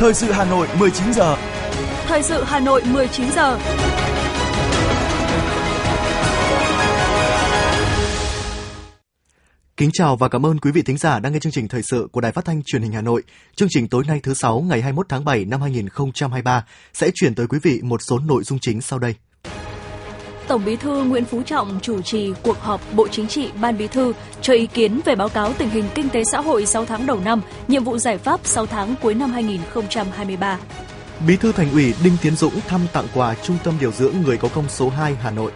Thời sự Hà Nội 19 giờ. Thời sự Hà Nội 19 giờ. Kính chào và cảm ơn quý vị thính giả đang nghe chương trình thời sự của Đài Phát thanh Truyền hình Hà Nội. Chương trình tối nay thứ sáu ngày 21 tháng 7 năm 2023 sẽ chuyển tới quý vị một số nội dung chính sau đây. Tổng Bí thư Nguyễn Phú Trọng chủ trì cuộc họp Bộ Chính trị Ban Bí thư cho ý kiến về báo cáo tình hình kinh tế xã hội 6 tháng đầu năm, nhiệm vụ giải pháp 6 tháng cuối năm 2023. Bí thư Thành ủy Đinh Tiến Dũng thăm tặng quà Trung tâm điều dưỡng người có công số 2 Hà Nội.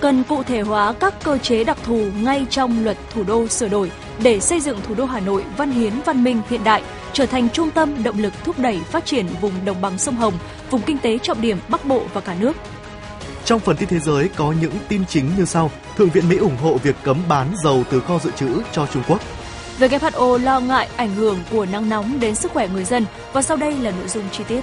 Cần cụ thể hóa các cơ chế đặc thù ngay trong luật thủ đô sửa đổi để xây dựng thủ đô Hà Nội văn hiến văn minh hiện đại, trở thành trung tâm động lực thúc đẩy phát triển vùng đồng bằng sông Hồng, vùng kinh tế trọng điểm Bắc Bộ và cả nước. Trong phần tin thế giới có những tin chính như sau. Thượng viện Mỹ ủng hộ việc cấm bán dầu từ kho dự trữ cho Trung Quốc. WHO lo ngại ảnh hưởng của nắng nóng đến sức khỏe người dân và sau đây là nội dung chi tiết.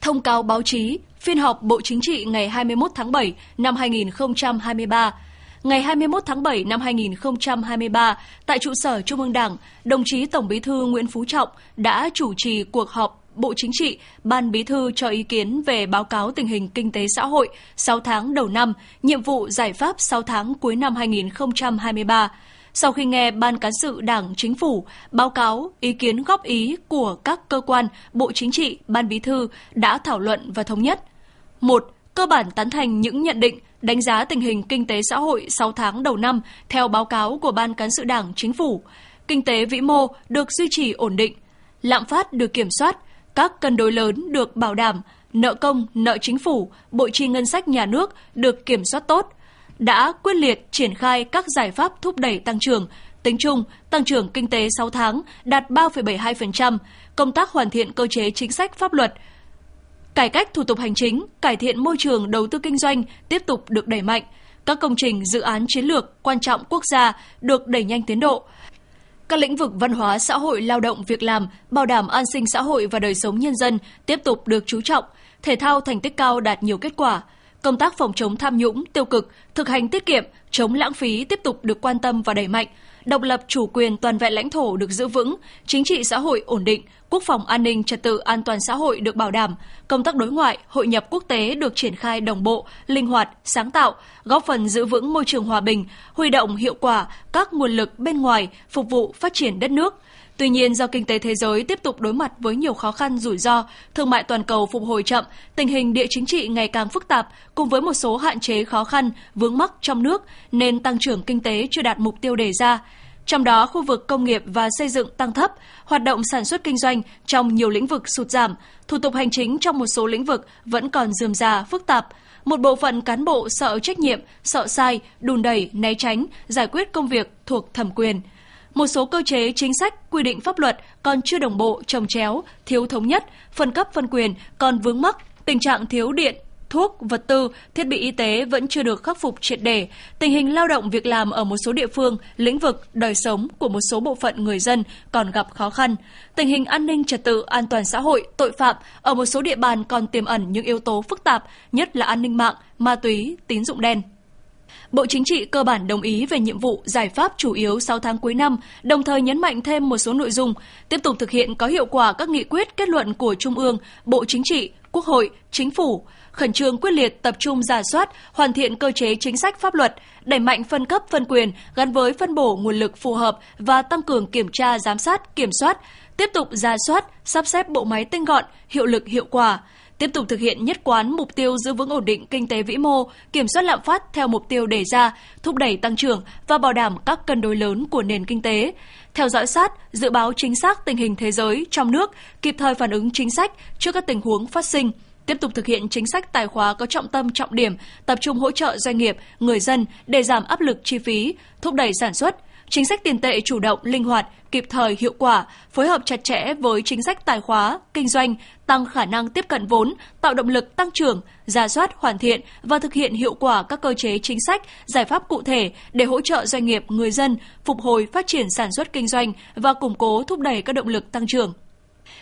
Thông cáo báo chí, phiên họp Bộ Chính trị ngày 21 tháng 7 năm 2023. Ngày 21 tháng 7 năm 2023, tại trụ sở Trung ương Đảng, đồng chí Tổng Bí thư Nguyễn Phú Trọng đã chủ trì cuộc họp Bộ Chính trị, Ban Bí thư cho ý kiến về báo cáo tình hình kinh tế xã hội 6 tháng đầu năm, nhiệm vụ giải pháp 6 tháng cuối năm 2023. Sau khi nghe Ban Cán sự Đảng Chính phủ báo cáo ý kiến góp ý của các cơ quan, Bộ Chính trị, Ban Bí thư đã thảo luận và thống nhất. 1. Cơ bản tán thành những nhận định, đánh giá tình hình kinh tế xã hội 6 tháng đầu năm theo báo cáo của Ban Cán sự Đảng Chính phủ. Kinh tế vĩ mô được duy trì ổn định, lạm phát được kiểm soát, các cân đối lớn được bảo đảm, nợ công, nợ chính phủ, bộ chi ngân sách nhà nước được kiểm soát tốt, đã quyết liệt triển khai các giải pháp thúc đẩy tăng trưởng. Tính chung, tăng trưởng kinh tế 6 tháng đạt 3,72%, công tác hoàn thiện cơ chế chính sách pháp luật, cải cách thủ tục hành chính, cải thiện môi trường đầu tư kinh doanh tiếp tục được đẩy mạnh. Các công trình dự án chiến lược quan trọng quốc gia được đẩy nhanh tiến độ. Các lĩnh vực văn hóa, xã hội, lao động, việc làm, bảo đảm an sinh xã hội và đời sống nhân dân tiếp tục được chú trọng. Thể thao thành tích cao đạt nhiều kết quả. Công tác phòng chống tham nhũng, tiêu cực, thực hành tiết kiệm, chống lãng phí tiếp tục được quan tâm và đẩy mạnh. Độc lập chủ quyền toàn vẹn lãnh thổ được giữ vững, chính trị xã hội ổn định, quốc phòng an ninh trật tự an toàn xã hội được bảo đảm, công tác đối ngoại, hội nhập quốc tế được triển khai đồng bộ, linh hoạt, sáng tạo, góp phần giữ vững môi trường hòa bình, huy động hiệu quả các nguồn lực bên ngoài phục vụ phát triển đất nước. Tuy nhiên, do kinh tế thế giới tiếp tục đối mặt với nhiều khó khăn rủi ro, thương mại toàn cầu phục hồi chậm, tình hình địa chính trị ngày càng phức tạp, cùng với một số hạn chế khó khăn, vướng mắc trong nước, nên tăng trưởng kinh tế chưa đạt mục tiêu đề ra. Trong đó, khu vực công nghiệp và xây dựng tăng thấp, hoạt động sản xuất kinh doanh trong nhiều lĩnh vực sụt giảm, thủ tục hành chính trong một số lĩnh vực vẫn còn dườm già, phức tạp. Một bộ phận cán bộ sợ trách nhiệm, sợ sai, đùn đẩy, né tránh, giải quyết công việc thuộc thẩm quyền. Một số cơ chế chính sách, quy định pháp luật còn chưa đồng bộ, trồng chéo, thiếu thống nhất, phân cấp phân quyền còn vướng mắc, tình trạng thiếu điện, thuốc, vật tư, thiết bị y tế vẫn chưa được khắc phục triệt để. Tình hình lao động việc làm ở một số địa phương, lĩnh vực, đời sống của một số bộ phận người dân còn gặp khó khăn. Tình hình an ninh trật tự, an toàn xã hội, tội phạm ở một số địa bàn còn tiềm ẩn những yếu tố phức tạp, nhất là an ninh mạng, ma túy, tín dụng đen. Bộ Chính trị cơ bản đồng ý về nhiệm vụ giải pháp chủ yếu 6 tháng cuối năm, đồng thời nhấn mạnh thêm một số nội dung, tiếp tục thực hiện có hiệu quả các nghị quyết kết luận của Trung ương, Bộ Chính trị, Quốc hội, Chính phủ, khẩn trương quyết liệt tập trung giả soát, hoàn thiện cơ chế chính sách pháp luật, đẩy mạnh phân cấp phân quyền gắn với phân bổ nguồn lực phù hợp và tăng cường kiểm tra giám sát, kiểm soát, tiếp tục giả soát, sắp xếp bộ máy tinh gọn, hiệu lực hiệu quả, tiếp tục thực hiện nhất quán mục tiêu giữ vững ổn định kinh tế vĩ mô, kiểm soát lạm phát theo mục tiêu đề ra, thúc đẩy tăng trưởng và bảo đảm các cân đối lớn của nền kinh tế. Theo dõi sát, dự báo chính xác tình hình thế giới, trong nước, kịp thời phản ứng chính sách trước các tình huống phát sinh tiếp tục thực hiện chính sách tài khóa có trọng tâm trọng điểm, tập trung hỗ trợ doanh nghiệp, người dân để giảm áp lực chi phí, thúc đẩy sản xuất, chính sách tiền tệ chủ động, linh hoạt, kịp thời, hiệu quả, phối hợp chặt chẽ với chính sách tài khóa, kinh doanh, tăng khả năng tiếp cận vốn, tạo động lực tăng trưởng, ra soát, hoàn thiện và thực hiện hiệu quả các cơ chế chính sách, giải pháp cụ thể để hỗ trợ doanh nghiệp, người dân phục hồi phát triển sản xuất kinh doanh và củng cố thúc đẩy các động lực tăng trưởng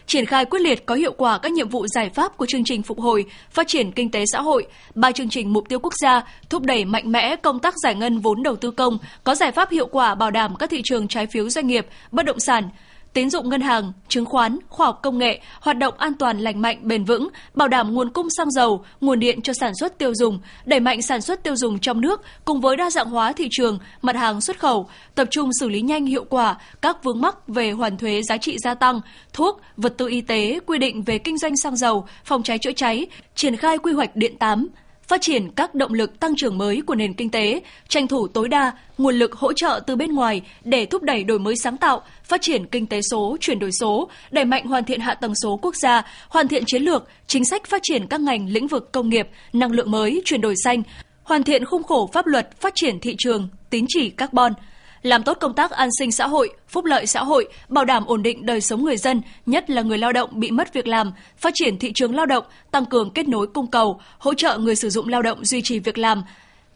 triển khai quyết liệt có hiệu quả các nhiệm vụ giải pháp của chương trình phục hồi, phát triển kinh tế xã hội, ba chương trình mục tiêu quốc gia, thúc đẩy mạnh mẽ công tác giải ngân vốn đầu tư công, có giải pháp hiệu quả bảo đảm các thị trường trái phiếu doanh nghiệp, bất động sản, tín dụng ngân hàng, chứng khoán, khoa học công nghệ, hoạt động an toàn lành mạnh bền vững, bảo đảm nguồn cung xăng dầu, nguồn điện cho sản xuất tiêu dùng, đẩy mạnh sản xuất tiêu dùng trong nước cùng với đa dạng hóa thị trường, mặt hàng xuất khẩu, tập trung xử lý nhanh hiệu quả các vướng mắc về hoàn thuế giá trị gia tăng, thuốc, vật tư y tế, quy định về kinh doanh xăng dầu, phòng cháy chữa cháy, triển khai quy hoạch điện 8, phát triển các động lực tăng trưởng mới của nền kinh tế, tranh thủ tối đa nguồn lực hỗ trợ từ bên ngoài để thúc đẩy đổi mới sáng tạo, phát triển kinh tế số, chuyển đổi số, đẩy mạnh hoàn thiện hạ tầng số quốc gia, hoàn thiện chiến lược, chính sách phát triển các ngành lĩnh vực công nghiệp, năng lượng mới, chuyển đổi xanh, hoàn thiện khung khổ pháp luật phát triển thị trường, tín chỉ carbon – làm tốt công tác an sinh xã hội, phúc lợi xã hội, bảo đảm ổn định đời sống người dân, nhất là người lao động bị mất việc làm, phát triển thị trường lao động, tăng cường kết nối cung cầu, hỗ trợ người sử dụng lao động duy trì việc làm,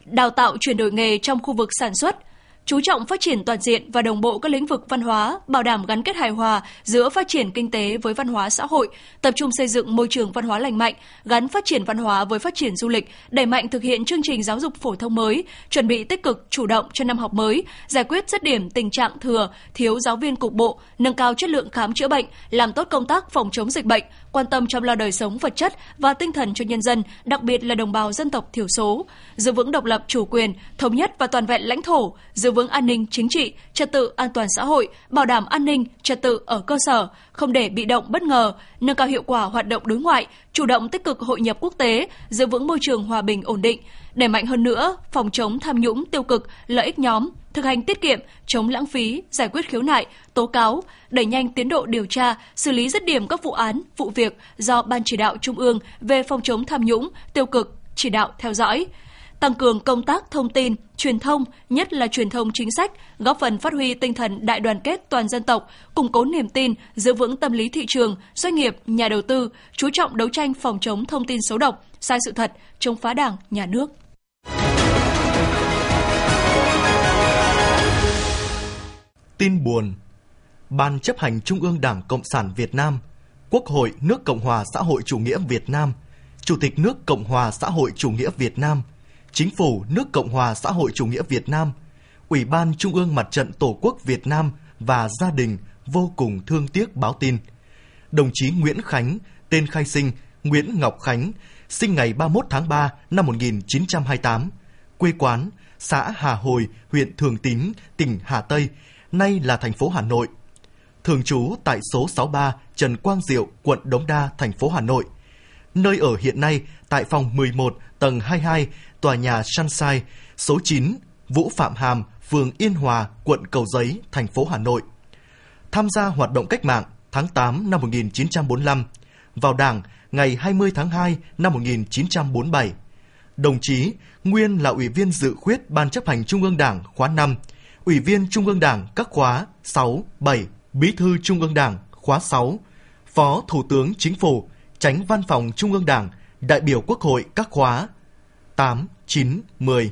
đào tạo chuyển đổi nghề trong khu vực sản xuất – chú trọng phát triển toàn diện và đồng bộ các lĩnh vực văn hóa, bảo đảm gắn kết hài hòa giữa phát triển kinh tế với văn hóa xã hội, tập trung xây dựng môi trường văn hóa lành mạnh, gắn phát triển văn hóa với phát triển du lịch, đẩy mạnh thực hiện chương trình giáo dục phổ thông mới, chuẩn bị tích cực chủ động cho năm học mới, giải quyết dứt điểm tình trạng thừa, thiếu giáo viên cục bộ, nâng cao chất lượng khám chữa bệnh, làm tốt công tác phòng chống dịch bệnh, quan tâm chăm lo đời sống vật chất và tinh thần cho nhân dân, đặc biệt là đồng bào dân tộc thiểu số, giữ vững độc lập chủ quyền, thống nhất và toàn vẹn lãnh thổ, giữ vững an ninh chính trị, trật tự an toàn xã hội, bảo đảm an ninh, trật tự ở cơ sở, không để bị động bất ngờ, nâng cao hiệu quả hoạt động đối ngoại, chủ động tích cực hội nhập quốc tế, giữ vững môi trường hòa bình ổn định, đẩy mạnh hơn nữa phòng chống tham nhũng tiêu cực, lợi ích nhóm, thực hành tiết kiệm, chống lãng phí, giải quyết khiếu nại, tố cáo, đẩy nhanh tiến độ điều tra, xử lý dứt điểm các vụ án, vụ việc do Ban chỉ đạo Trung ương về phòng chống tham nhũng, tiêu cực chỉ đạo theo dõi tăng cường công tác thông tin, truyền thông, nhất là truyền thông chính sách, góp phần phát huy tinh thần đại đoàn kết toàn dân tộc, củng cố niềm tin, giữ vững tâm lý thị trường, doanh nghiệp, nhà đầu tư, chú trọng đấu tranh phòng chống thông tin xấu độc, sai sự thật, chống phá đảng, nhà nước. Tin buồn Ban chấp hành Trung ương Đảng Cộng sản Việt Nam, Quốc hội nước Cộng hòa xã hội chủ nghĩa Việt Nam, Chủ tịch nước Cộng hòa xã hội chủ nghĩa Việt Nam – Chính phủ nước Cộng hòa xã hội chủ nghĩa Việt Nam, Ủy ban Trung ương Mặt trận Tổ quốc Việt Nam và gia đình vô cùng thương tiếc báo tin. Đồng chí Nguyễn Khánh, tên khai sinh Nguyễn Ngọc Khánh, sinh ngày 31 tháng 3 năm 1928, quê quán xã Hà Hồi, huyện Thường Tín, tỉnh Hà Tây, nay là thành phố Hà Nội. Thường trú tại số 63 Trần Quang Diệu, quận Đống Đa, thành phố Hà Nội. Nơi ở hiện nay tại phòng 11, tầng 22, tòa nhà Sunshine, số 9, Vũ Phạm Hàm, phường Yên Hòa, quận Cầu Giấy, thành phố Hà Nội. Tham gia hoạt động cách mạng tháng 8 năm 1945, vào Đảng ngày 20 tháng 2 năm 1947. Đồng chí nguyên là Ủy viên dự khuyết Ban chấp hành Trung ương Đảng khóa 5, Ủy viên Trung ương Đảng các khóa 6, 7, Bí thư Trung ương Đảng khóa 6, Phó Thủ tướng Chính phủ, Tránh Văn phòng Trung ương Đảng, đại biểu Quốc hội các khóa 8, 9, 10.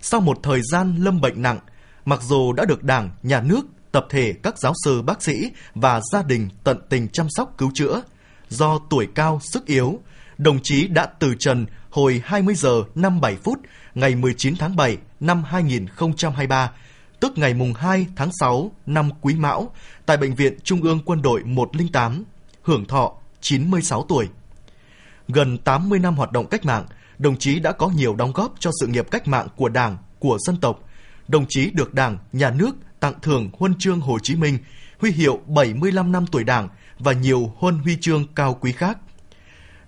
Sau một thời gian lâm bệnh nặng, mặc dù đã được Đảng, Nhà nước, tập thể các giáo sư bác sĩ và gia đình tận tình chăm sóc cứu chữa, do tuổi cao sức yếu, đồng chí đã từ trần hồi 20 giờ 57 phút ngày 19 tháng 7 năm 2023, tức ngày mùng 2 tháng 6 năm Quý Mão, tại Bệnh viện Trung ương Quân đội 108, hưởng thọ 96 tuổi. Gần 80 năm hoạt động cách mạng, đồng chí đã có nhiều đóng góp cho sự nghiệp cách mạng của Đảng, của dân tộc. Đồng chí được Đảng, Nhà nước tặng thưởng huân chương Hồ Chí Minh, huy hiệu 75 năm tuổi Đảng và nhiều huân huy chương cao quý khác.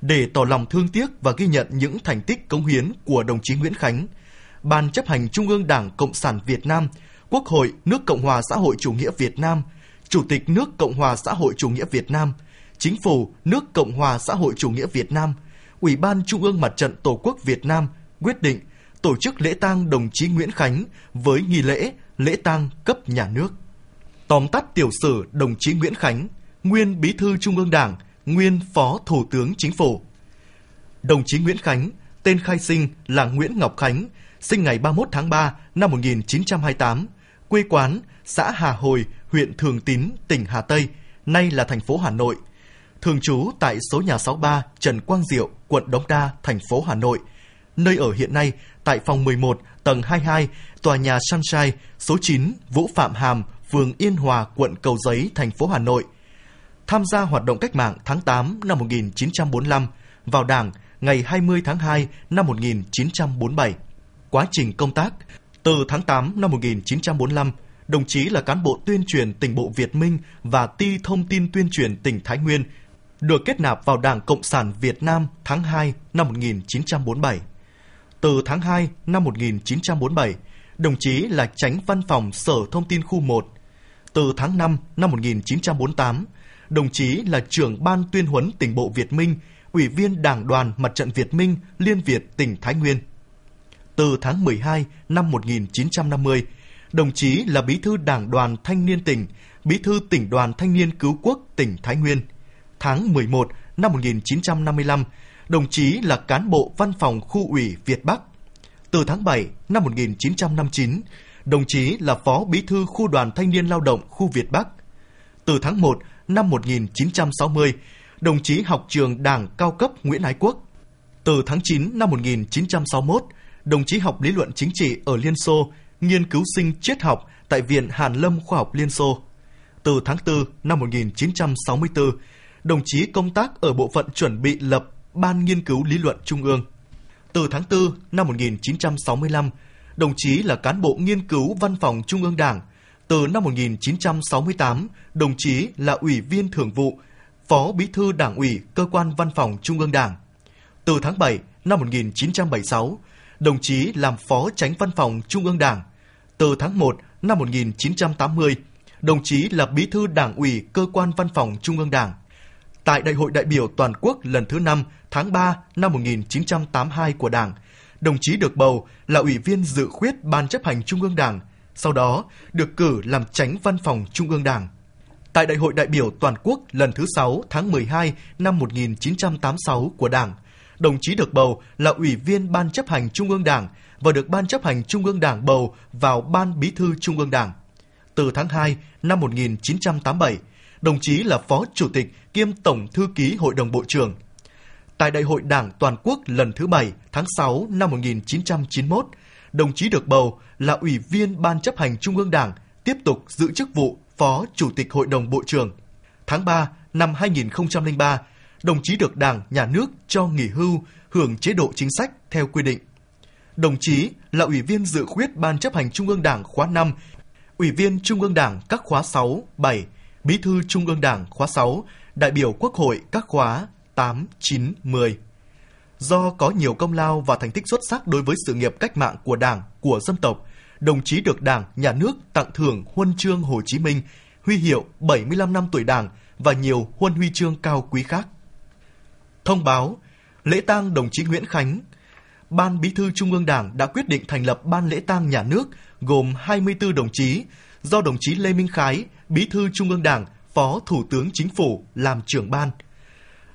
Để tỏ lòng thương tiếc và ghi nhận những thành tích công hiến của đồng chí Nguyễn Khánh, Ban chấp hành Trung ương Đảng Cộng sản Việt Nam, Quốc hội nước Cộng hòa xã hội chủ nghĩa Việt Nam, Chủ tịch nước Cộng hòa xã hội chủ nghĩa Việt Nam, Chính phủ nước Cộng hòa xã hội chủ nghĩa Việt Nam – Ủy ban Trung ương Mặt trận Tổ quốc Việt Nam quyết định tổ chức lễ tang đồng chí Nguyễn Khánh với nghi lễ lễ tang cấp nhà nước. Tóm tắt tiểu sử đồng chí Nguyễn Khánh, nguyên Bí thư Trung ương Đảng, nguyên Phó Thủ tướng Chính phủ. Đồng chí Nguyễn Khánh, tên khai sinh là Nguyễn Ngọc Khánh, sinh ngày 31 tháng 3 năm 1928, quê quán xã Hà Hồi, huyện Thường Tín, tỉnh Hà Tây, nay là thành phố Hà Nội – thường trú tại số nhà 63 Trần Quang Diệu, quận Đống Đa, thành phố Hà Nội. Nơi ở hiện nay tại phòng 11, tầng 22, tòa nhà Sunshine, số 9, Vũ Phạm Hàm, phường Yên Hòa, quận Cầu Giấy, thành phố Hà Nội. Tham gia hoạt động cách mạng tháng 8 năm 1945, vào Đảng ngày 20 tháng 2 năm 1947. Quá trình công tác, từ tháng 8 năm 1945, đồng chí là cán bộ tuyên truyền tỉnh bộ Việt Minh và ti thông tin tuyên truyền tỉnh Thái Nguyên, được kết nạp vào Đảng Cộng sản Việt Nam tháng 2 năm 1947. Từ tháng 2 năm 1947, đồng chí là tránh văn phòng Sở Thông tin khu 1. Từ tháng 5 năm 1948, đồng chí là trưởng ban tuyên huấn tỉnh bộ Việt Minh, ủy viên Đảng đoàn Mặt trận Việt Minh Liên Việt tỉnh Thái Nguyên. Từ tháng 12 năm 1950, đồng chí là bí thư Đảng đoàn Thanh niên tỉnh, bí thư tỉnh đoàn Thanh niên Cứu Quốc tỉnh Thái Nguyên. Tháng 11 năm 1955, đồng chí là cán bộ văn phòng khu ủy Việt Bắc. Từ tháng 7 năm 1959, đồng chí là phó bí thư khu đoàn thanh niên lao động khu Việt Bắc. Từ tháng 1 năm 1960, đồng chí học trường Đảng cao cấp Nguyễn Ái Quốc. Từ tháng 9 năm 1961, đồng chí học lý luận chính trị ở Liên Xô, nghiên cứu sinh triết học tại Viện Hàn Lâm Khoa học Liên Xô. Từ tháng 4 năm 1964, đồng chí công tác ở bộ phận chuẩn bị lập Ban Nghiên cứu Lý luận Trung ương. Từ tháng 4 năm 1965, đồng chí là cán bộ nghiên cứu Văn phòng Trung ương Đảng. Từ năm 1968, đồng chí là Ủy viên Thường vụ, Phó Bí thư Đảng ủy Cơ quan Văn phòng Trung ương Đảng. Từ tháng 7 năm 1976, đồng chí làm Phó Tránh Văn phòng Trung ương Đảng. Từ tháng 1 năm 1980, đồng chí là Bí thư Đảng ủy Cơ quan Văn phòng Trung ương Đảng. Tại Đại hội đại biểu toàn quốc lần thứ 5 tháng 3 năm 1982 của Đảng, đồng chí được bầu là Ủy viên dự khuyết Ban chấp hành Trung ương Đảng, sau đó được cử làm tránh văn phòng Trung ương Đảng. Tại Đại hội đại biểu toàn quốc lần thứ 6 tháng 12 năm 1986 của Đảng, đồng chí được bầu là Ủy viên Ban chấp hành Trung ương Đảng và được Ban chấp hành Trung ương Đảng bầu vào Ban Bí thư Trung ương Đảng. Từ tháng 2 năm 1987, đồng chí là Phó Chủ tịch kiêm Tổng Thư ký Hội đồng Bộ trưởng. Tại Đại hội Đảng Toàn quốc lần thứ 7 tháng 6 năm 1991, đồng chí được bầu là Ủy viên Ban chấp hành Trung ương Đảng, tiếp tục giữ chức vụ Phó Chủ tịch Hội đồng Bộ trưởng. Tháng 3 năm 2003, đồng chí được Đảng, Nhà nước cho nghỉ hưu, hưởng chế độ chính sách theo quy định. Đồng chí là Ủy viên dự khuyết Ban chấp hành Trung ương Đảng khóa 5, Ủy viên Trung ương Đảng các khóa 6, 7, Bí thư Trung ương Đảng khóa 6, đại biểu Quốc hội các khóa 8, 9, 10. Do có nhiều công lao và thành tích xuất sắc đối với sự nghiệp cách mạng của Đảng, của dân tộc, đồng chí được Đảng, Nhà nước tặng thưởng huân chương Hồ Chí Minh, huy hiệu 75 năm tuổi Đảng và nhiều huân huy chương cao quý khác. Thông báo, lễ tang đồng chí Nguyễn Khánh, Ban Bí thư Trung ương Đảng đã quyết định thành lập Ban lễ tang nhà nước gồm 24 đồng chí, do đồng chí Lê Minh Khái, Bí thư Trung ương Đảng, Phó Thủ tướng Chính phủ làm trưởng ban.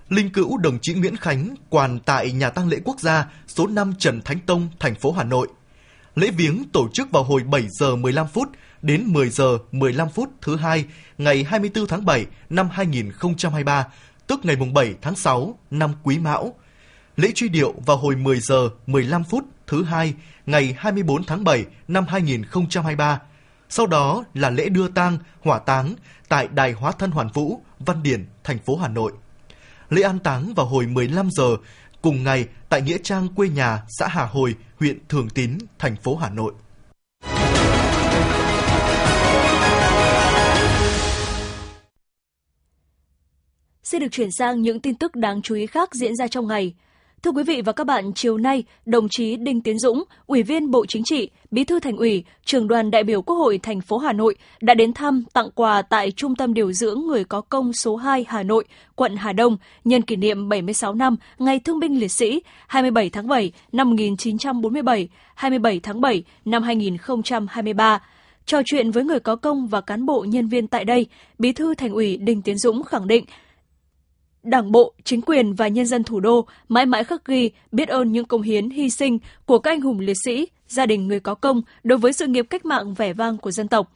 Linh cữu đồng chí Nguyễn Khánh quàn tại nhà tang lễ quốc gia số 5 Trần Thánh Tông, thành phố Hà Nội. Lễ viếng tổ chức vào hồi 7 giờ 15 phút đến 10 giờ 15 phút thứ hai ngày 24 tháng 7 năm 2023, tức ngày 7 tháng 6 năm Quý Mão. Lễ truy điệu vào hồi 10 giờ 15 phút thứ hai ngày 24 tháng 7 năm 2023. Sau đó là lễ đưa tang, hỏa táng tại Đài Hóa thân Hoàn Vũ, Văn Điển, thành phố Hà Nội. Lễ an táng vào hồi 15 giờ cùng ngày tại nghĩa trang quê nhà xã Hà Hồi, huyện Thường Tín, thành phố Hà Nội. Xin được chuyển sang những tin tức đáng chú ý khác diễn ra trong ngày. Thưa quý vị và các bạn, chiều nay, đồng chí Đinh Tiến Dũng, Ủy viên Bộ Chính trị, Bí thư Thành ủy, Trường đoàn đại biểu Quốc hội thành phố Hà Nội đã đến thăm tặng quà tại Trung tâm điều dưỡng người có công số 2 Hà Nội, quận Hà Đông nhân kỷ niệm 76 năm Ngày Thương binh Liệt sĩ 27 tháng 7 năm 1947, 27 tháng 7 năm 2023. Trò chuyện với người có công và cán bộ nhân viên tại đây, Bí thư Thành ủy Đinh Tiến Dũng khẳng định Đảng bộ, chính quyền và nhân dân thủ đô mãi mãi khắc ghi biết ơn những công hiến hy sinh của các anh hùng liệt sĩ, gia đình người có công đối với sự nghiệp cách mạng vẻ vang của dân tộc.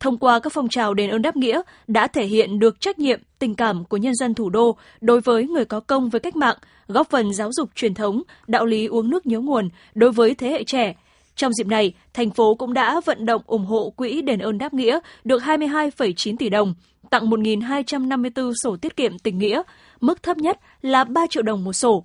Thông qua các phong trào đền ơn đáp nghĩa đã thể hiện được trách nhiệm, tình cảm của nhân dân thủ đô đối với người có công với cách mạng, góp phần giáo dục truyền thống, đạo lý uống nước nhớ nguồn đối với thế hệ trẻ, Trong dịp này, thành phố cũng đã vận động ủng hộ quỹ đền ơn đáp nghĩa được 22,9 tỷ đồng, tặng 1.254 sổ tiết kiệm tình nghĩa, mức thấp nhất là 3 triệu đồng một sổ.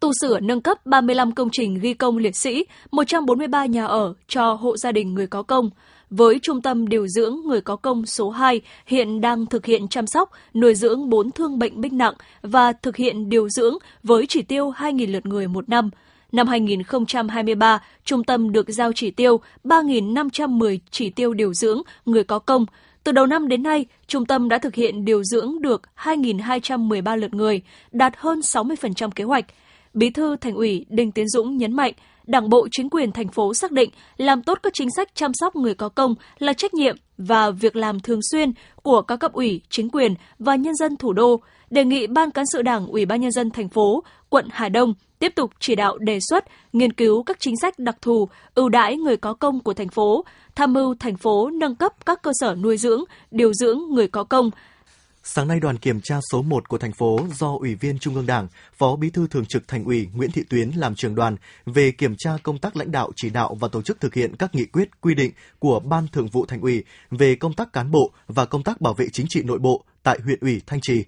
Tu sửa nâng cấp 35 công trình ghi công liệt sĩ, 143 nhà ở cho hộ gia đình người có công. Với Trung tâm Điều dưỡng Người có công số 2 hiện đang thực hiện chăm sóc, nuôi dưỡng 4 thương bệnh binh nặng và thực hiện điều dưỡng với chỉ tiêu 2.000 lượt người một năm. Năm 2023, trung tâm được giao chỉ tiêu 3.510 chỉ tiêu điều dưỡng người có công. Từ đầu năm đến nay, trung tâm đã thực hiện điều dưỡng được 2.213 lượt người, đạt hơn 60% kế hoạch. Bí thư Thành ủy Đinh Tiến Dũng nhấn mạnh, Đảng bộ chính quyền thành phố xác định làm tốt các chính sách chăm sóc người có công là trách nhiệm và việc làm thường xuyên của các cấp ủy, chính quyền và nhân dân thủ đô, đề nghị Ban cán sự Đảng Ủy ban nhân dân thành phố, quận Hà Đông tiếp tục chỉ đạo đề xuất, nghiên cứu các chính sách đặc thù, ưu đãi người có công của thành phố, tham mưu thành phố nâng cấp các cơ sở nuôi dưỡng, điều dưỡng người có công, Sáng nay, đoàn kiểm tra số 1 của thành phố do Ủy viên Trung ương Đảng, Phó Bí thư Thường trực Thành ủy Nguyễn Thị Tuyến làm trưởng đoàn về kiểm tra công tác lãnh đạo chỉ đạo và tổ chức thực hiện các nghị quyết quy định của Ban Thường vụ Thành ủy về công tác cán bộ và công tác bảo vệ chính trị nội bộ tại huyện ủy Thanh Trì.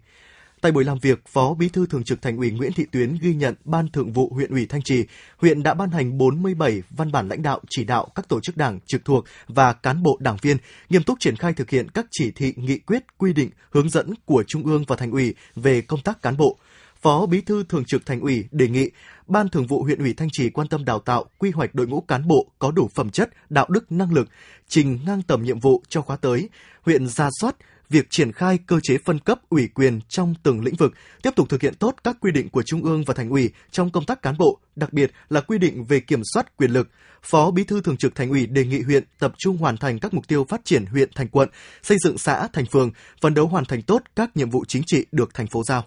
Tại buổi làm việc, Phó Bí thư Thường trực Thành ủy Nguyễn Thị Tuyến ghi nhận Ban Thường vụ huyện ủy Thanh Trì, huyện đã ban hành 47 văn bản lãnh đạo chỉ đạo các tổ chức đảng trực thuộc và cán bộ đảng viên nghiêm túc triển khai thực hiện các chỉ thị, nghị quyết, quy định, hướng dẫn của Trung ương và Thành ủy về công tác cán bộ. Phó Bí thư Thường trực Thành ủy đề nghị Ban Thường vụ huyện ủy Thanh Trì quan tâm đào tạo, quy hoạch đội ngũ cán bộ có đủ phẩm chất, đạo đức, năng lực, trình ngang tầm nhiệm vụ cho khóa tới. Huyện ra soát, việc triển khai cơ chế phân cấp ủy quyền trong từng lĩnh vực, tiếp tục thực hiện tốt các quy định của Trung ương và Thành ủy trong công tác cán bộ, đặc biệt là quy định về kiểm soát quyền lực. Phó Bí thư Thường trực Thành ủy đề nghị huyện tập trung hoàn thành các mục tiêu phát triển huyện thành quận, xây dựng xã thành phường, phấn đấu hoàn thành tốt các nhiệm vụ chính trị được thành phố giao.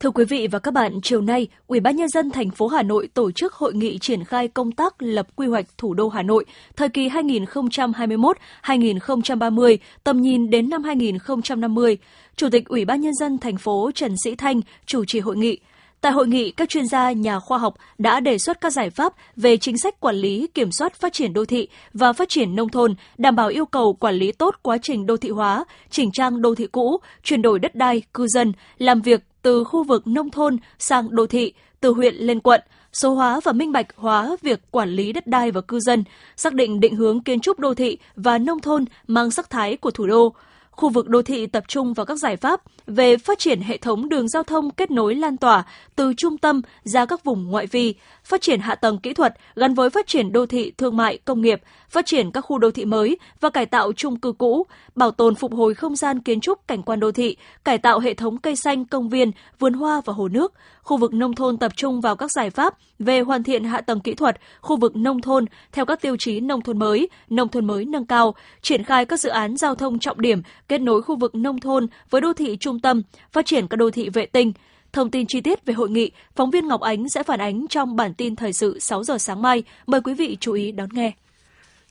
Thưa quý vị và các bạn, chiều nay, Ủy ban nhân dân thành phố Hà Nội tổ chức hội nghị triển khai công tác lập quy hoạch thủ đô Hà Nội thời kỳ 2021-2030, tầm nhìn đến năm 2050. Chủ tịch Ủy ban nhân dân thành phố Trần Sĩ Thanh chủ trì hội nghị. Tại hội nghị, các chuyên gia, nhà khoa học đã đề xuất các giải pháp về chính sách quản lý, kiểm soát phát triển đô thị và phát triển nông thôn, đảm bảo yêu cầu quản lý tốt quá trình đô thị hóa, chỉnh trang đô thị cũ, chuyển đổi đất đai, cư dân, làm việc từ khu vực nông thôn sang đô thị, từ huyện lên quận, số hóa và minh bạch hóa việc quản lý đất đai và cư dân, xác định định hướng kiến trúc đô thị và nông thôn mang sắc thái của thủ đô, khu vực đô thị tập trung vào các giải pháp về phát triển hệ thống đường giao thông kết nối lan tỏa từ trung tâm ra các vùng ngoại vi, phát triển hạ tầng kỹ thuật gắn với phát triển đô thị thương mại công nghiệp, phát triển các khu đô thị mới và cải tạo chung cư cũ, bảo tồn phục hồi không gian kiến trúc cảnh quan đô thị, cải tạo hệ thống cây xanh, công viên, vườn hoa và hồ nước. Khu vực nông thôn tập trung vào các giải pháp về hoàn thiện hạ tầng kỹ thuật, khu vực nông thôn theo các tiêu chí nông thôn mới, nông thôn mới nâng cao, triển khai các dự án giao thông trọng điểm, kết nối khu vực nông thôn với đô thị trung tâm, phát triển các đô thị vệ tinh. Thông tin chi tiết về hội nghị, phóng viên Ngọc Ánh sẽ phản ánh trong bản tin thời sự 6 giờ sáng mai. Mời quý vị chú ý đón nghe.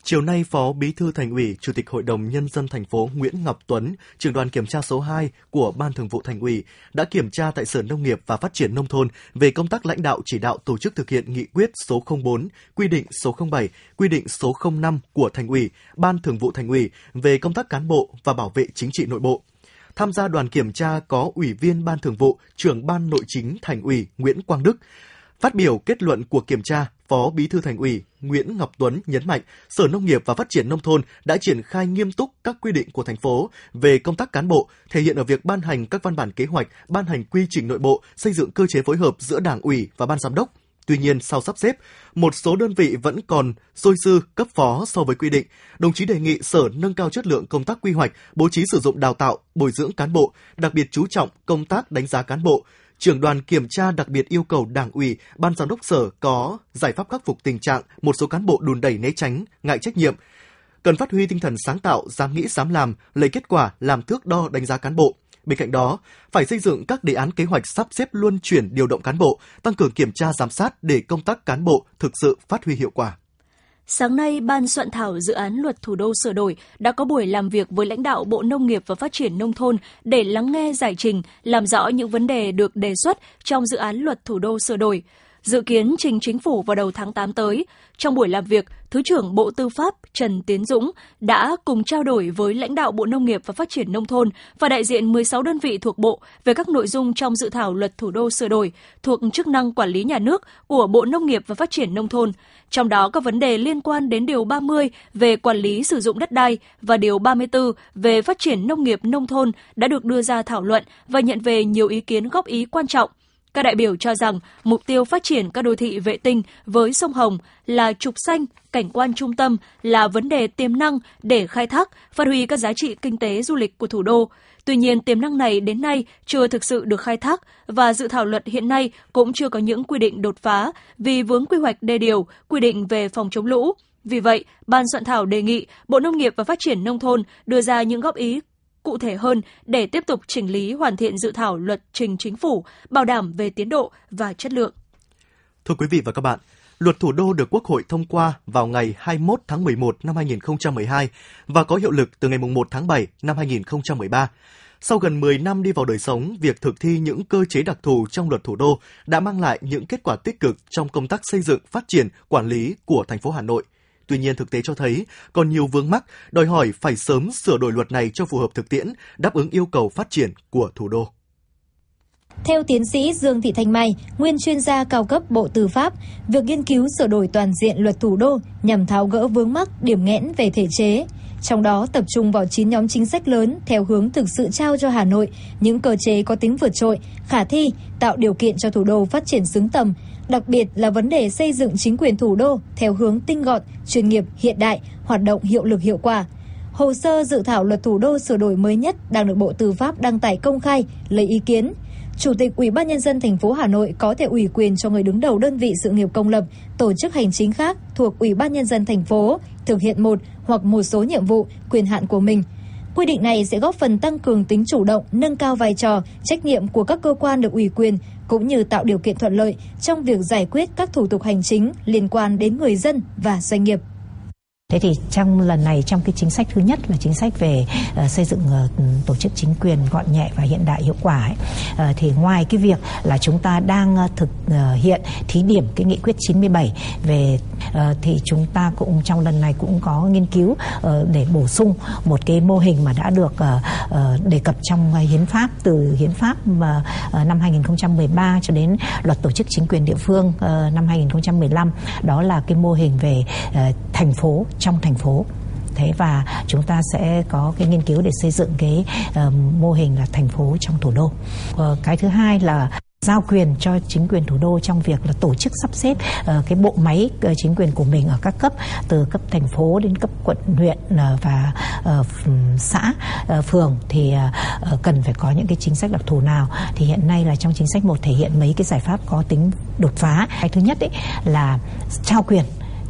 Chiều nay, Phó Bí thư Thành ủy, Chủ tịch Hội đồng Nhân dân thành phố Nguyễn Ngọc Tuấn, trưởng đoàn kiểm tra số 2 của Ban Thường vụ Thành ủy, đã kiểm tra tại Sở Nông nghiệp và Phát triển Nông thôn về công tác lãnh đạo chỉ đạo tổ chức thực hiện nghị quyết số 04, quy định số 07, quy định số 05 của Thành ủy, Ban Thường vụ Thành ủy về công tác cán bộ và bảo vệ chính trị nội bộ. Tham gia đoàn kiểm tra có Ủy viên Ban Thường vụ, trưởng Ban Nội chính Thành ủy Nguyễn Quang Đức. Phát biểu kết luận cuộc kiểm tra, Phó Bí thư Thành ủy Nguyễn Ngọc Tuấn nhấn mạnh, Sở Nông nghiệp và Phát triển Nông thôn đã triển khai nghiêm túc các quy định của thành phố về công tác cán bộ, thể hiện ở việc ban hành các văn bản kế hoạch, ban hành quy trình nội bộ, xây dựng cơ chế phối hợp giữa Đảng ủy và Ban Giám đốc. Tuy nhiên, sau sắp xếp, một số đơn vị vẫn còn dôi dư cấp phó so với quy định. Đồng chí đề nghị Sở nâng cao chất lượng công tác quy hoạch, bố trí sử dụng đào tạo, bồi dưỡng cán bộ, đặc biệt chú trọng công tác đánh giá cán bộ, trưởng đoàn kiểm tra đặc biệt yêu cầu đảng ủy, ban giám đốc sở có giải pháp khắc phục tình trạng một số cán bộ đùn đẩy né tránh, ngại trách nhiệm. Cần phát huy tinh thần sáng tạo, dám nghĩ dám làm, lấy kết quả làm thước đo đánh giá cán bộ. Bên cạnh đó, phải xây dựng các đề án kế hoạch sắp xếp luân chuyển điều động cán bộ, tăng cường kiểm tra giám sát để công tác cán bộ thực sự phát huy hiệu quả. Sáng nay, Ban soạn thảo dự án luật thủ đô sửa đổi đã có buổi làm việc với lãnh đạo Bộ Nông nghiệp và Phát triển Nông thôn để lắng nghe giải trình, làm rõ những vấn đề được đề xuất trong dự án luật thủ đô sửa đổi dự kiến trình chính phủ vào đầu tháng 8 tới. Trong buổi làm việc, Thứ trưởng Bộ Tư pháp Trần Tiến Dũng đã cùng trao đổi với lãnh đạo Bộ Nông nghiệp và Phát triển Nông thôn và đại diện 16 đơn vị thuộc Bộ về các nội dung trong dự thảo luật thủ đô sửa đổi thuộc chức năng quản lý nhà nước của Bộ Nông nghiệp và Phát triển Nông thôn. Trong đó các vấn đề liên quan đến Điều 30 về quản lý sử dụng đất đai và Điều 34 về phát triển nông nghiệp nông thôn đã được đưa ra thảo luận và nhận về nhiều ý kiến góp ý quan trọng. Các đại biểu cho rằng mục tiêu phát triển các đô thị vệ tinh với sông Hồng là trục xanh, cảnh quan trung tâm là vấn đề tiềm năng để khai thác, phát huy các giá trị kinh tế du lịch của thủ đô. Tuy nhiên, tiềm năng này đến nay chưa thực sự được khai thác và dự thảo luật hiện nay cũng chưa có những quy định đột phá vì vướng quy hoạch đê điều, quy định về phòng chống lũ. Vì vậy, Ban soạn thảo đề nghị Bộ Nông nghiệp và Phát triển Nông thôn đưa ra những góp ý cụ thể hơn để tiếp tục chỉnh lý hoàn thiện dự thảo luật trình chính phủ, bảo đảm về tiến độ và chất lượng. Thưa quý vị và các bạn, Luật thủ đô được Quốc hội thông qua vào ngày 21 tháng 11 năm 2012 và có hiệu lực từ ngày 1 tháng 7 năm 2013. Sau gần 10 năm đi vào đời sống, việc thực thi những cơ chế đặc thù trong luật thủ đô đã mang lại những kết quả tích cực trong công tác xây dựng, phát triển, quản lý của thành phố Hà Nội – Tuy nhiên thực tế cho thấy còn nhiều vướng mắc, đòi hỏi phải sớm sửa đổi luật này cho phù hợp thực tiễn, đáp ứng yêu cầu phát triển của thủ đô. Theo tiến sĩ Dương Thị Thanh Mai, nguyên chuyên gia cao cấp Bộ Tư pháp, việc nghiên cứu sửa đổi toàn diện luật thủ đô nhằm tháo gỡ vướng mắc, điểm nghẽn về thể chế, trong đó tập trung vào 9 nhóm chính sách lớn theo hướng thực sự trao cho Hà Nội những cơ chế có tính vượt trội, khả thi, tạo điều kiện cho thủ đô phát triển xứng tầm, đặc biệt là vấn đề xây dựng chính quyền thủ đô theo hướng tinh gọn, chuyên nghiệp, hiện đại, hoạt động hiệu lực hiệu quả. Hồ sơ dự thảo luật thủ đô sửa đổi mới nhất đang được Bộ Tư pháp đăng tải công khai, lấy ý kiến. Chủ tịch Ủy ban nhân dân thành phố Hà Nội có thể ủy quyền cho người đứng đầu đơn vị sự nghiệp công lập, tổ chức hành chính khác thuộc Ủy ban nhân dân thành phố thực hiện một hoặc một số nhiệm vụ, quyền hạn của mình. Quy định này sẽ góp phần tăng cường tính chủ động, nâng cao vai trò, trách nhiệm của các cơ quan được ủy quyền cũng như tạo điều kiện thuận lợi trong việc giải quyết các thủ tục hành chính liên quan đến người dân và doanh nghiệp. Thế thì trong lần này trong cái chính sách thứ nhất là chính sách về uh, xây dựng uh, tổ chức chính quyền gọn nhẹ và hiện đại hiệu quả ấy, uh, thì ngoài cái việc là chúng ta đang uh, thực uh, hiện thí điểm cái nghị quyết 97 về uh, thì chúng ta cũng trong lần này cũng có nghiên cứu uh, để bổ sung một cái mô hình mà đã được uh, uh, đề cập trong uh, hiến pháp từ hiến pháp uh, năm 2013 cho đến luật tổ chức chính quyền địa phương uh, năm 2015 đó là cái mô hình về uh, thành phố trong thành phố. Thế và chúng ta sẽ có cái nghiên cứu để xây dựng cái uh, mô hình là thành phố trong thủ đô. Uh, cái thứ hai là giao quyền cho chính quyền thủ đô trong việc là tổ chức sắp xếp uh, cái bộ máy uh, chính quyền của mình ở các cấp từ cấp thành phố đến cấp quận huyện uh, và uh, xã uh, phường. Thì uh, cần phải có những cái chính sách đặc thù nào. Thì hiện nay là trong chính sách một thể hiện mấy cái giải pháp có tính đột phá. Cái thứ nhất ấy là trao quyền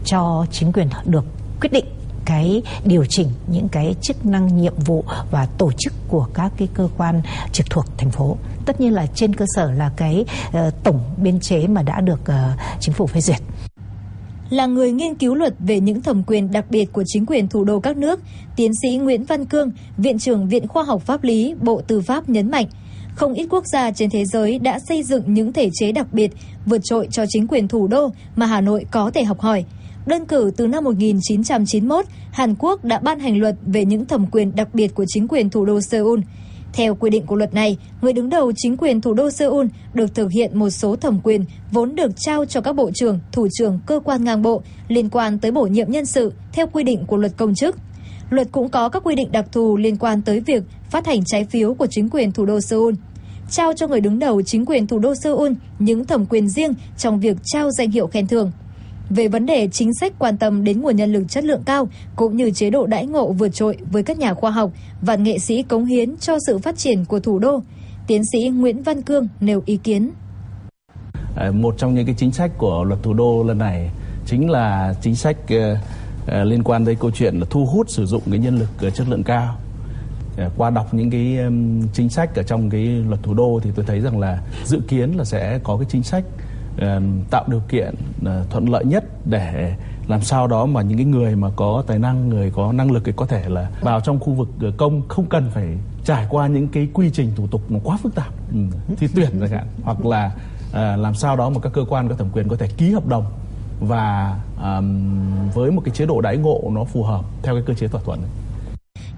cho chính quyền được quyết định cái điều chỉnh những cái chức năng nhiệm vụ và tổ chức của các cái cơ quan trực thuộc thành phố tất nhiên là trên cơ sở là cái uh, tổng biên chế mà đã được uh, chính phủ phê duyệt là người nghiên cứu luật về những thẩm quyền đặc biệt của chính quyền thủ đô các nước, tiến sĩ Nguyễn Văn Cương, Viện trưởng Viện Khoa học Pháp lý, Bộ Tư pháp nhấn mạnh, không ít quốc gia trên thế giới đã xây dựng những thể chế đặc biệt vượt trội cho chính quyền thủ đô mà Hà Nội có thể học hỏi. Đơn cử từ năm 1991, Hàn Quốc đã ban hành luật về những thẩm quyền đặc biệt của chính quyền thủ đô Seoul. Theo quy định của luật này, người đứng đầu chính quyền thủ đô Seoul được thực hiện một số thẩm quyền vốn được trao cho các bộ trưởng, thủ trưởng cơ quan ngang bộ liên quan tới bổ nhiệm nhân sự theo quy định của luật công chức. Luật cũng có các quy định đặc thù liên quan tới việc phát hành trái phiếu của chính quyền thủ đô Seoul trao cho người đứng đầu chính quyền thủ đô Seoul những thẩm quyền riêng trong việc trao danh hiệu khen thưởng về vấn đề chính sách quan tâm đến nguồn nhân lực chất lượng cao cũng như chế độ đãi ngộ vượt trội với các nhà khoa học và nghệ sĩ cống hiến cho sự phát triển của thủ đô. Tiến sĩ Nguyễn Văn Cương nêu ý kiến. Ờ, một trong những cái chính sách của luật thủ đô lần này chính là chính sách ờ, ờ, liên quan tới câu chuyện là thu hút sử dụng cái nhân lực chất lượng cao. Qua đọc những cái chính sách ở trong cái luật thủ đô thì tôi thấy rằng là dự kiến là sẽ có cái chính sách tạo điều kiện ờ, thuận lợi nhất để làm sao đó mà những cái người mà có tài năng người có năng lực thì có thể là vào trong khu vực ờ, công không cần phải trải qua những cái quy trình thủ tục nó quá phức tạp ừ, thi tuyển chẳng hạn hoặc là ờ, làm sao đó mà các cơ quan có thẩm quyền có thể ký hợp đồng và um, với một cái chế độ đãi ngộ nó phù hợp theo cái cơ chế thỏa thuận.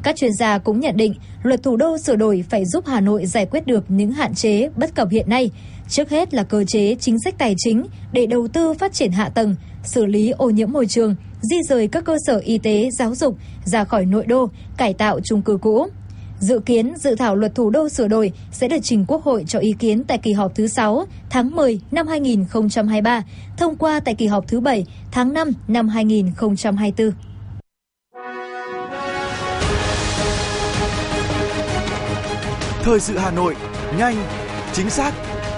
Các chuyên gia cũng nhận định luật thủ đô sửa đổi phải giúp Hà Nội giải quyết được những hạn chế bất cập hiện nay. Trước hết là cơ chế chính sách tài chính để đầu tư phát triển hạ tầng, xử lý ô nhiễm môi trường, di rời các cơ sở y tế, giáo dục ra khỏi nội đô, cải tạo chung cư cũ. Dự kiến dự thảo luật thủ đô sửa đổi sẽ được trình Quốc hội cho ý kiến tại kỳ họp thứ 6 tháng 10 năm 2023, thông qua tại kỳ họp thứ 7 tháng 5 năm 2024. Thời sự Hà Nội, nhanh, chính xác,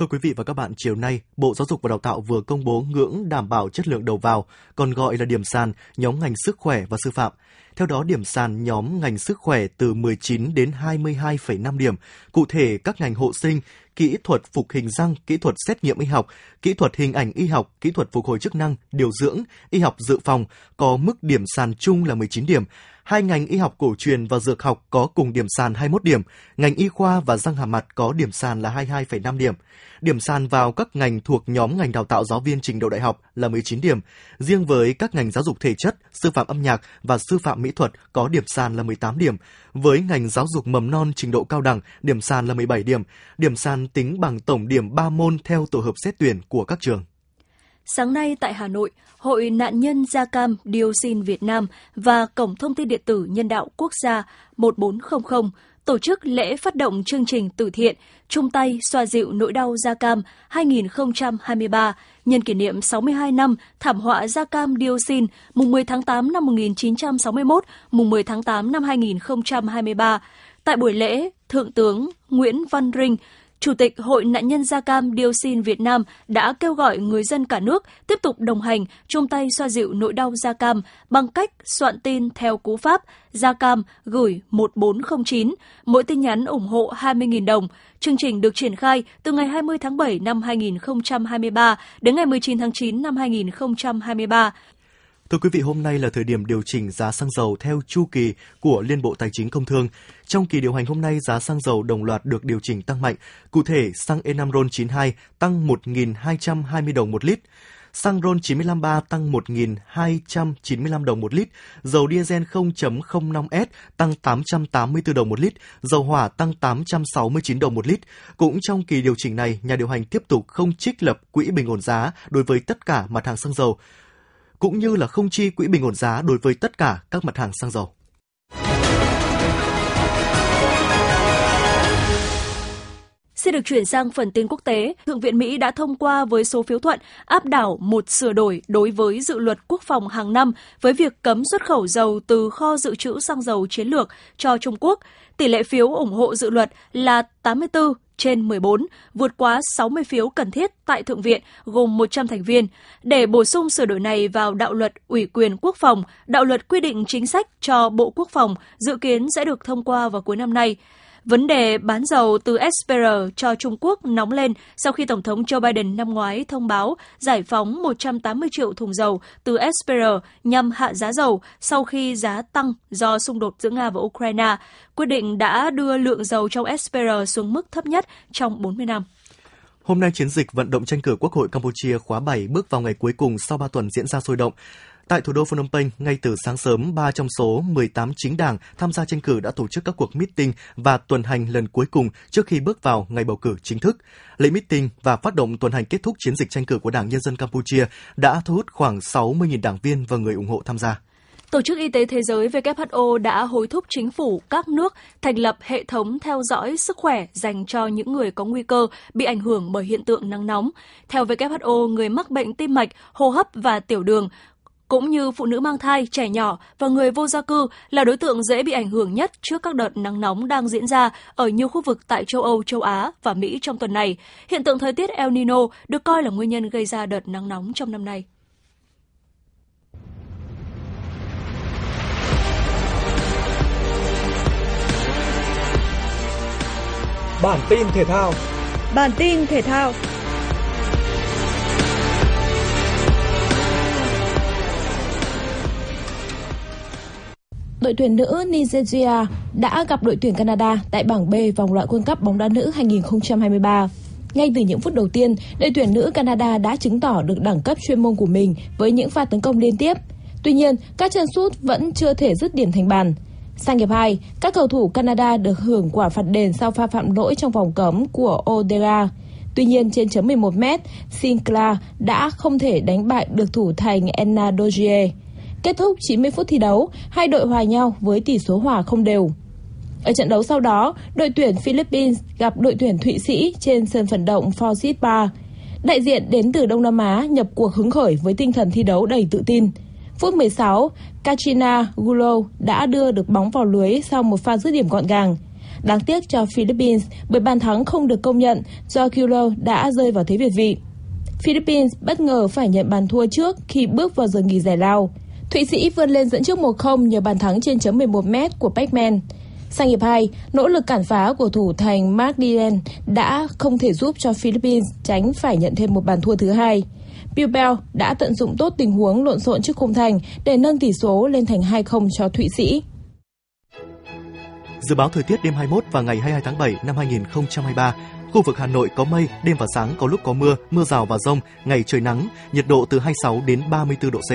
Thưa quý vị và các bạn, chiều nay, Bộ Giáo dục và Đào tạo vừa công bố ngưỡng đảm bảo chất lượng đầu vào, còn gọi là điểm sàn nhóm ngành sức khỏe và sư phạm. Theo đó, điểm sàn nhóm ngành sức khỏe từ 19 đến 22,5 điểm. Cụ thể, các ngành hộ sinh, kỹ thuật phục hình răng, kỹ thuật xét nghiệm y học, kỹ thuật hình ảnh y học, kỹ thuật phục hồi chức năng, điều dưỡng, y học dự phòng có mức điểm sàn chung là 19 điểm. Hai ngành y học cổ truyền và dược học có cùng điểm sàn 21 điểm, ngành y khoa và răng hàm mặt có điểm sàn là 22,5 điểm. Điểm sàn vào các ngành thuộc nhóm ngành đào tạo giáo viên trình độ đại học là 19 điểm. Riêng với các ngành giáo dục thể chất, sư phạm âm nhạc và sư phạm mỹ thuật có điểm sàn là 18 điểm. Với ngành giáo dục mầm non trình độ cao đẳng, điểm sàn là 17 điểm. Điểm sàn tính bằng tổng điểm 3 môn theo tổ hợp xét tuyển của các trường. Sáng nay tại Hà Nội, Hội Nạn nhân da cam dioxin Việt Nam và Cổng Thông tin Điện tử Nhân đạo Quốc gia 1400 tổ chức lễ phát động chương trình từ thiện chung tay xoa dịu nỗi đau da cam 2023 nhân kỷ niệm 62 năm thảm họa da cam dioxin mùng 10 tháng 8 năm 1961, mùng 10 tháng 8 năm 2023. Tại buổi lễ, Thượng tướng Nguyễn Văn Rinh, Chủ tịch Hội nạn nhân da cam dioxin Việt Nam đã kêu gọi người dân cả nước tiếp tục đồng hành chung tay xoa dịu nỗi đau da cam bằng cách soạn tin theo cú pháp da cam gửi 1409, mỗi tin nhắn ủng hộ 20.000 đồng. Chương trình được triển khai từ ngày 20 tháng 7 năm 2023 đến ngày 19 tháng 9 năm 2023. Thưa quý vị, hôm nay là thời điểm điều chỉnh giá xăng dầu theo chu kỳ của Liên Bộ Tài chính Công Thương. Trong kỳ điều hành hôm nay, giá xăng dầu đồng loạt được điều chỉnh tăng mạnh. Cụ thể, xăng E5 RON92 tăng 1.220 đồng một lít, xăng RON 953 tăng 1.295 đồng một lít, dầu diesel 0.05S tăng 884 đồng một lít, dầu hỏa tăng 869 đồng một lít. Cũng trong kỳ điều chỉnh này, nhà điều hành tiếp tục không trích lập quỹ bình ổn giá đối với tất cả mặt hàng xăng dầu cũng như là không chi quỹ bình ổn giá đối với tất cả các mặt hàng xăng dầu. Xin được chuyển sang phần tin quốc tế. Thượng viện Mỹ đã thông qua với số phiếu thuận, áp đảo một sửa đổi đối với dự luật quốc phòng hàng năm với việc cấm xuất khẩu dầu từ kho dự trữ xăng dầu chiến lược cho Trung Quốc. Tỷ lệ phiếu ủng hộ dự luật là 84 trên 14, vượt quá 60 phiếu cần thiết tại Thượng viện gồm 100 thành viên. Để bổ sung sửa đổi này vào đạo luật ủy quyền quốc phòng, đạo luật quy định chính sách cho Bộ Quốc phòng dự kiến sẽ được thông qua vào cuối năm nay. Vấn đề bán dầu từ SPR cho Trung Quốc nóng lên sau khi Tổng thống Joe Biden năm ngoái thông báo giải phóng 180 triệu thùng dầu từ SPR nhằm hạ giá dầu sau khi giá tăng do xung đột giữa Nga và Ukraine. Quyết định đã đưa lượng dầu trong SPR xuống mức thấp nhất trong 40 năm. Hôm nay, chiến dịch vận động tranh cử Quốc hội Campuchia khóa 7 bước vào ngày cuối cùng sau 3 tuần diễn ra sôi động. Tại thủ đô Phnom Penh, ngay từ sáng sớm, 3 trong số 18 chính đảng tham gia tranh cử đã tổ chức các cuộc meeting và tuần hành lần cuối cùng trước khi bước vào ngày bầu cử chính thức. Lễ meeting và phát động tuần hành kết thúc chiến dịch tranh cử của Đảng Nhân dân Campuchia đã thu hút khoảng 60.000 đảng viên và người ủng hộ tham gia. Tổ chức Y tế Thế giới WHO đã hối thúc chính phủ các nước thành lập hệ thống theo dõi sức khỏe dành cho những người có nguy cơ bị ảnh hưởng bởi hiện tượng nắng nóng. Theo WHO, người mắc bệnh tim mạch, hô hấp và tiểu đường cũng như phụ nữ mang thai, trẻ nhỏ và người vô gia cư là đối tượng dễ bị ảnh hưởng nhất trước các đợt nắng nóng đang diễn ra ở nhiều khu vực tại châu Âu, châu Á và Mỹ trong tuần này. Hiện tượng thời tiết El Nino được coi là nguyên nhân gây ra đợt nắng nóng trong năm nay. Bản tin thể thao Bản tin thể thao Đội tuyển nữ Nigeria đã gặp đội tuyển Canada tại bảng B vòng loại World Cup bóng đá nữ 2023. Ngay từ những phút đầu tiên, đội tuyển nữ Canada đã chứng tỏ được đẳng cấp chuyên môn của mình với những pha tấn công liên tiếp. Tuy nhiên, các chân sút vẫn chưa thể dứt điểm thành bàn. Sang hiệp 2, các cầu thủ Canada được hưởng quả phạt đền sau pha phạm lỗi trong vòng cấm của Odera. Tuy nhiên, trên chấm 11 m Sinclair đã không thể đánh bại được thủ thành Enna Dogie. Kết thúc 90 phút thi đấu, hai đội hòa nhau với tỷ số hòa không đều. Ở trận đấu sau đó, đội tuyển Philippines gặp đội tuyển Thụy Sĩ trên sân vận động Forsyth Bar. Đại diện đến từ Đông Nam Á nhập cuộc hứng khởi với tinh thần thi đấu đầy tự tin. Phút 16, Katrina Gulo đã đưa được bóng vào lưới sau một pha dứt điểm gọn gàng. Đáng tiếc cho Philippines bởi bàn thắng không được công nhận do Gulo đã rơi vào thế việt vị. Philippines bất ngờ phải nhận bàn thua trước khi bước vào giờ nghỉ giải lao. Thụy Sĩ vươn lên dẫn trước 1-0 nhờ bàn thắng trên chấm 11m của Beckman. Sang hiệp 2, nỗ lực cản phá của thủ thành Mark Dien đã không thể giúp cho Philippines tránh phải nhận thêm một bàn thua thứ hai. Bilbao đã tận dụng tốt tình huống lộn xộn trước khung thành để nâng tỷ số lên thành 2-0 cho Thụy Sĩ. Dự báo thời tiết đêm 21 và ngày 22 tháng 7 năm 2023, khu vực Hà Nội có mây, đêm và sáng có lúc có mưa, mưa rào và rông, ngày trời nắng, nhiệt độ từ 26 đến 34 độ C.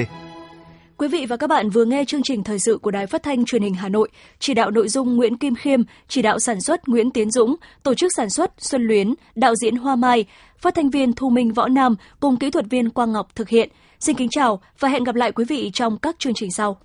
Quý vị và các bạn vừa nghe chương trình thời sự của Đài Phát thanh Truyền hình Hà Nội, chỉ đạo nội dung Nguyễn Kim Khiêm, chỉ đạo sản xuất Nguyễn Tiến Dũng, tổ chức sản xuất Xuân Luyến, đạo diễn Hoa Mai, phát thanh viên Thu Minh Võ Nam cùng kỹ thuật viên Quang Ngọc thực hiện. Xin kính chào và hẹn gặp lại quý vị trong các chương trình sau.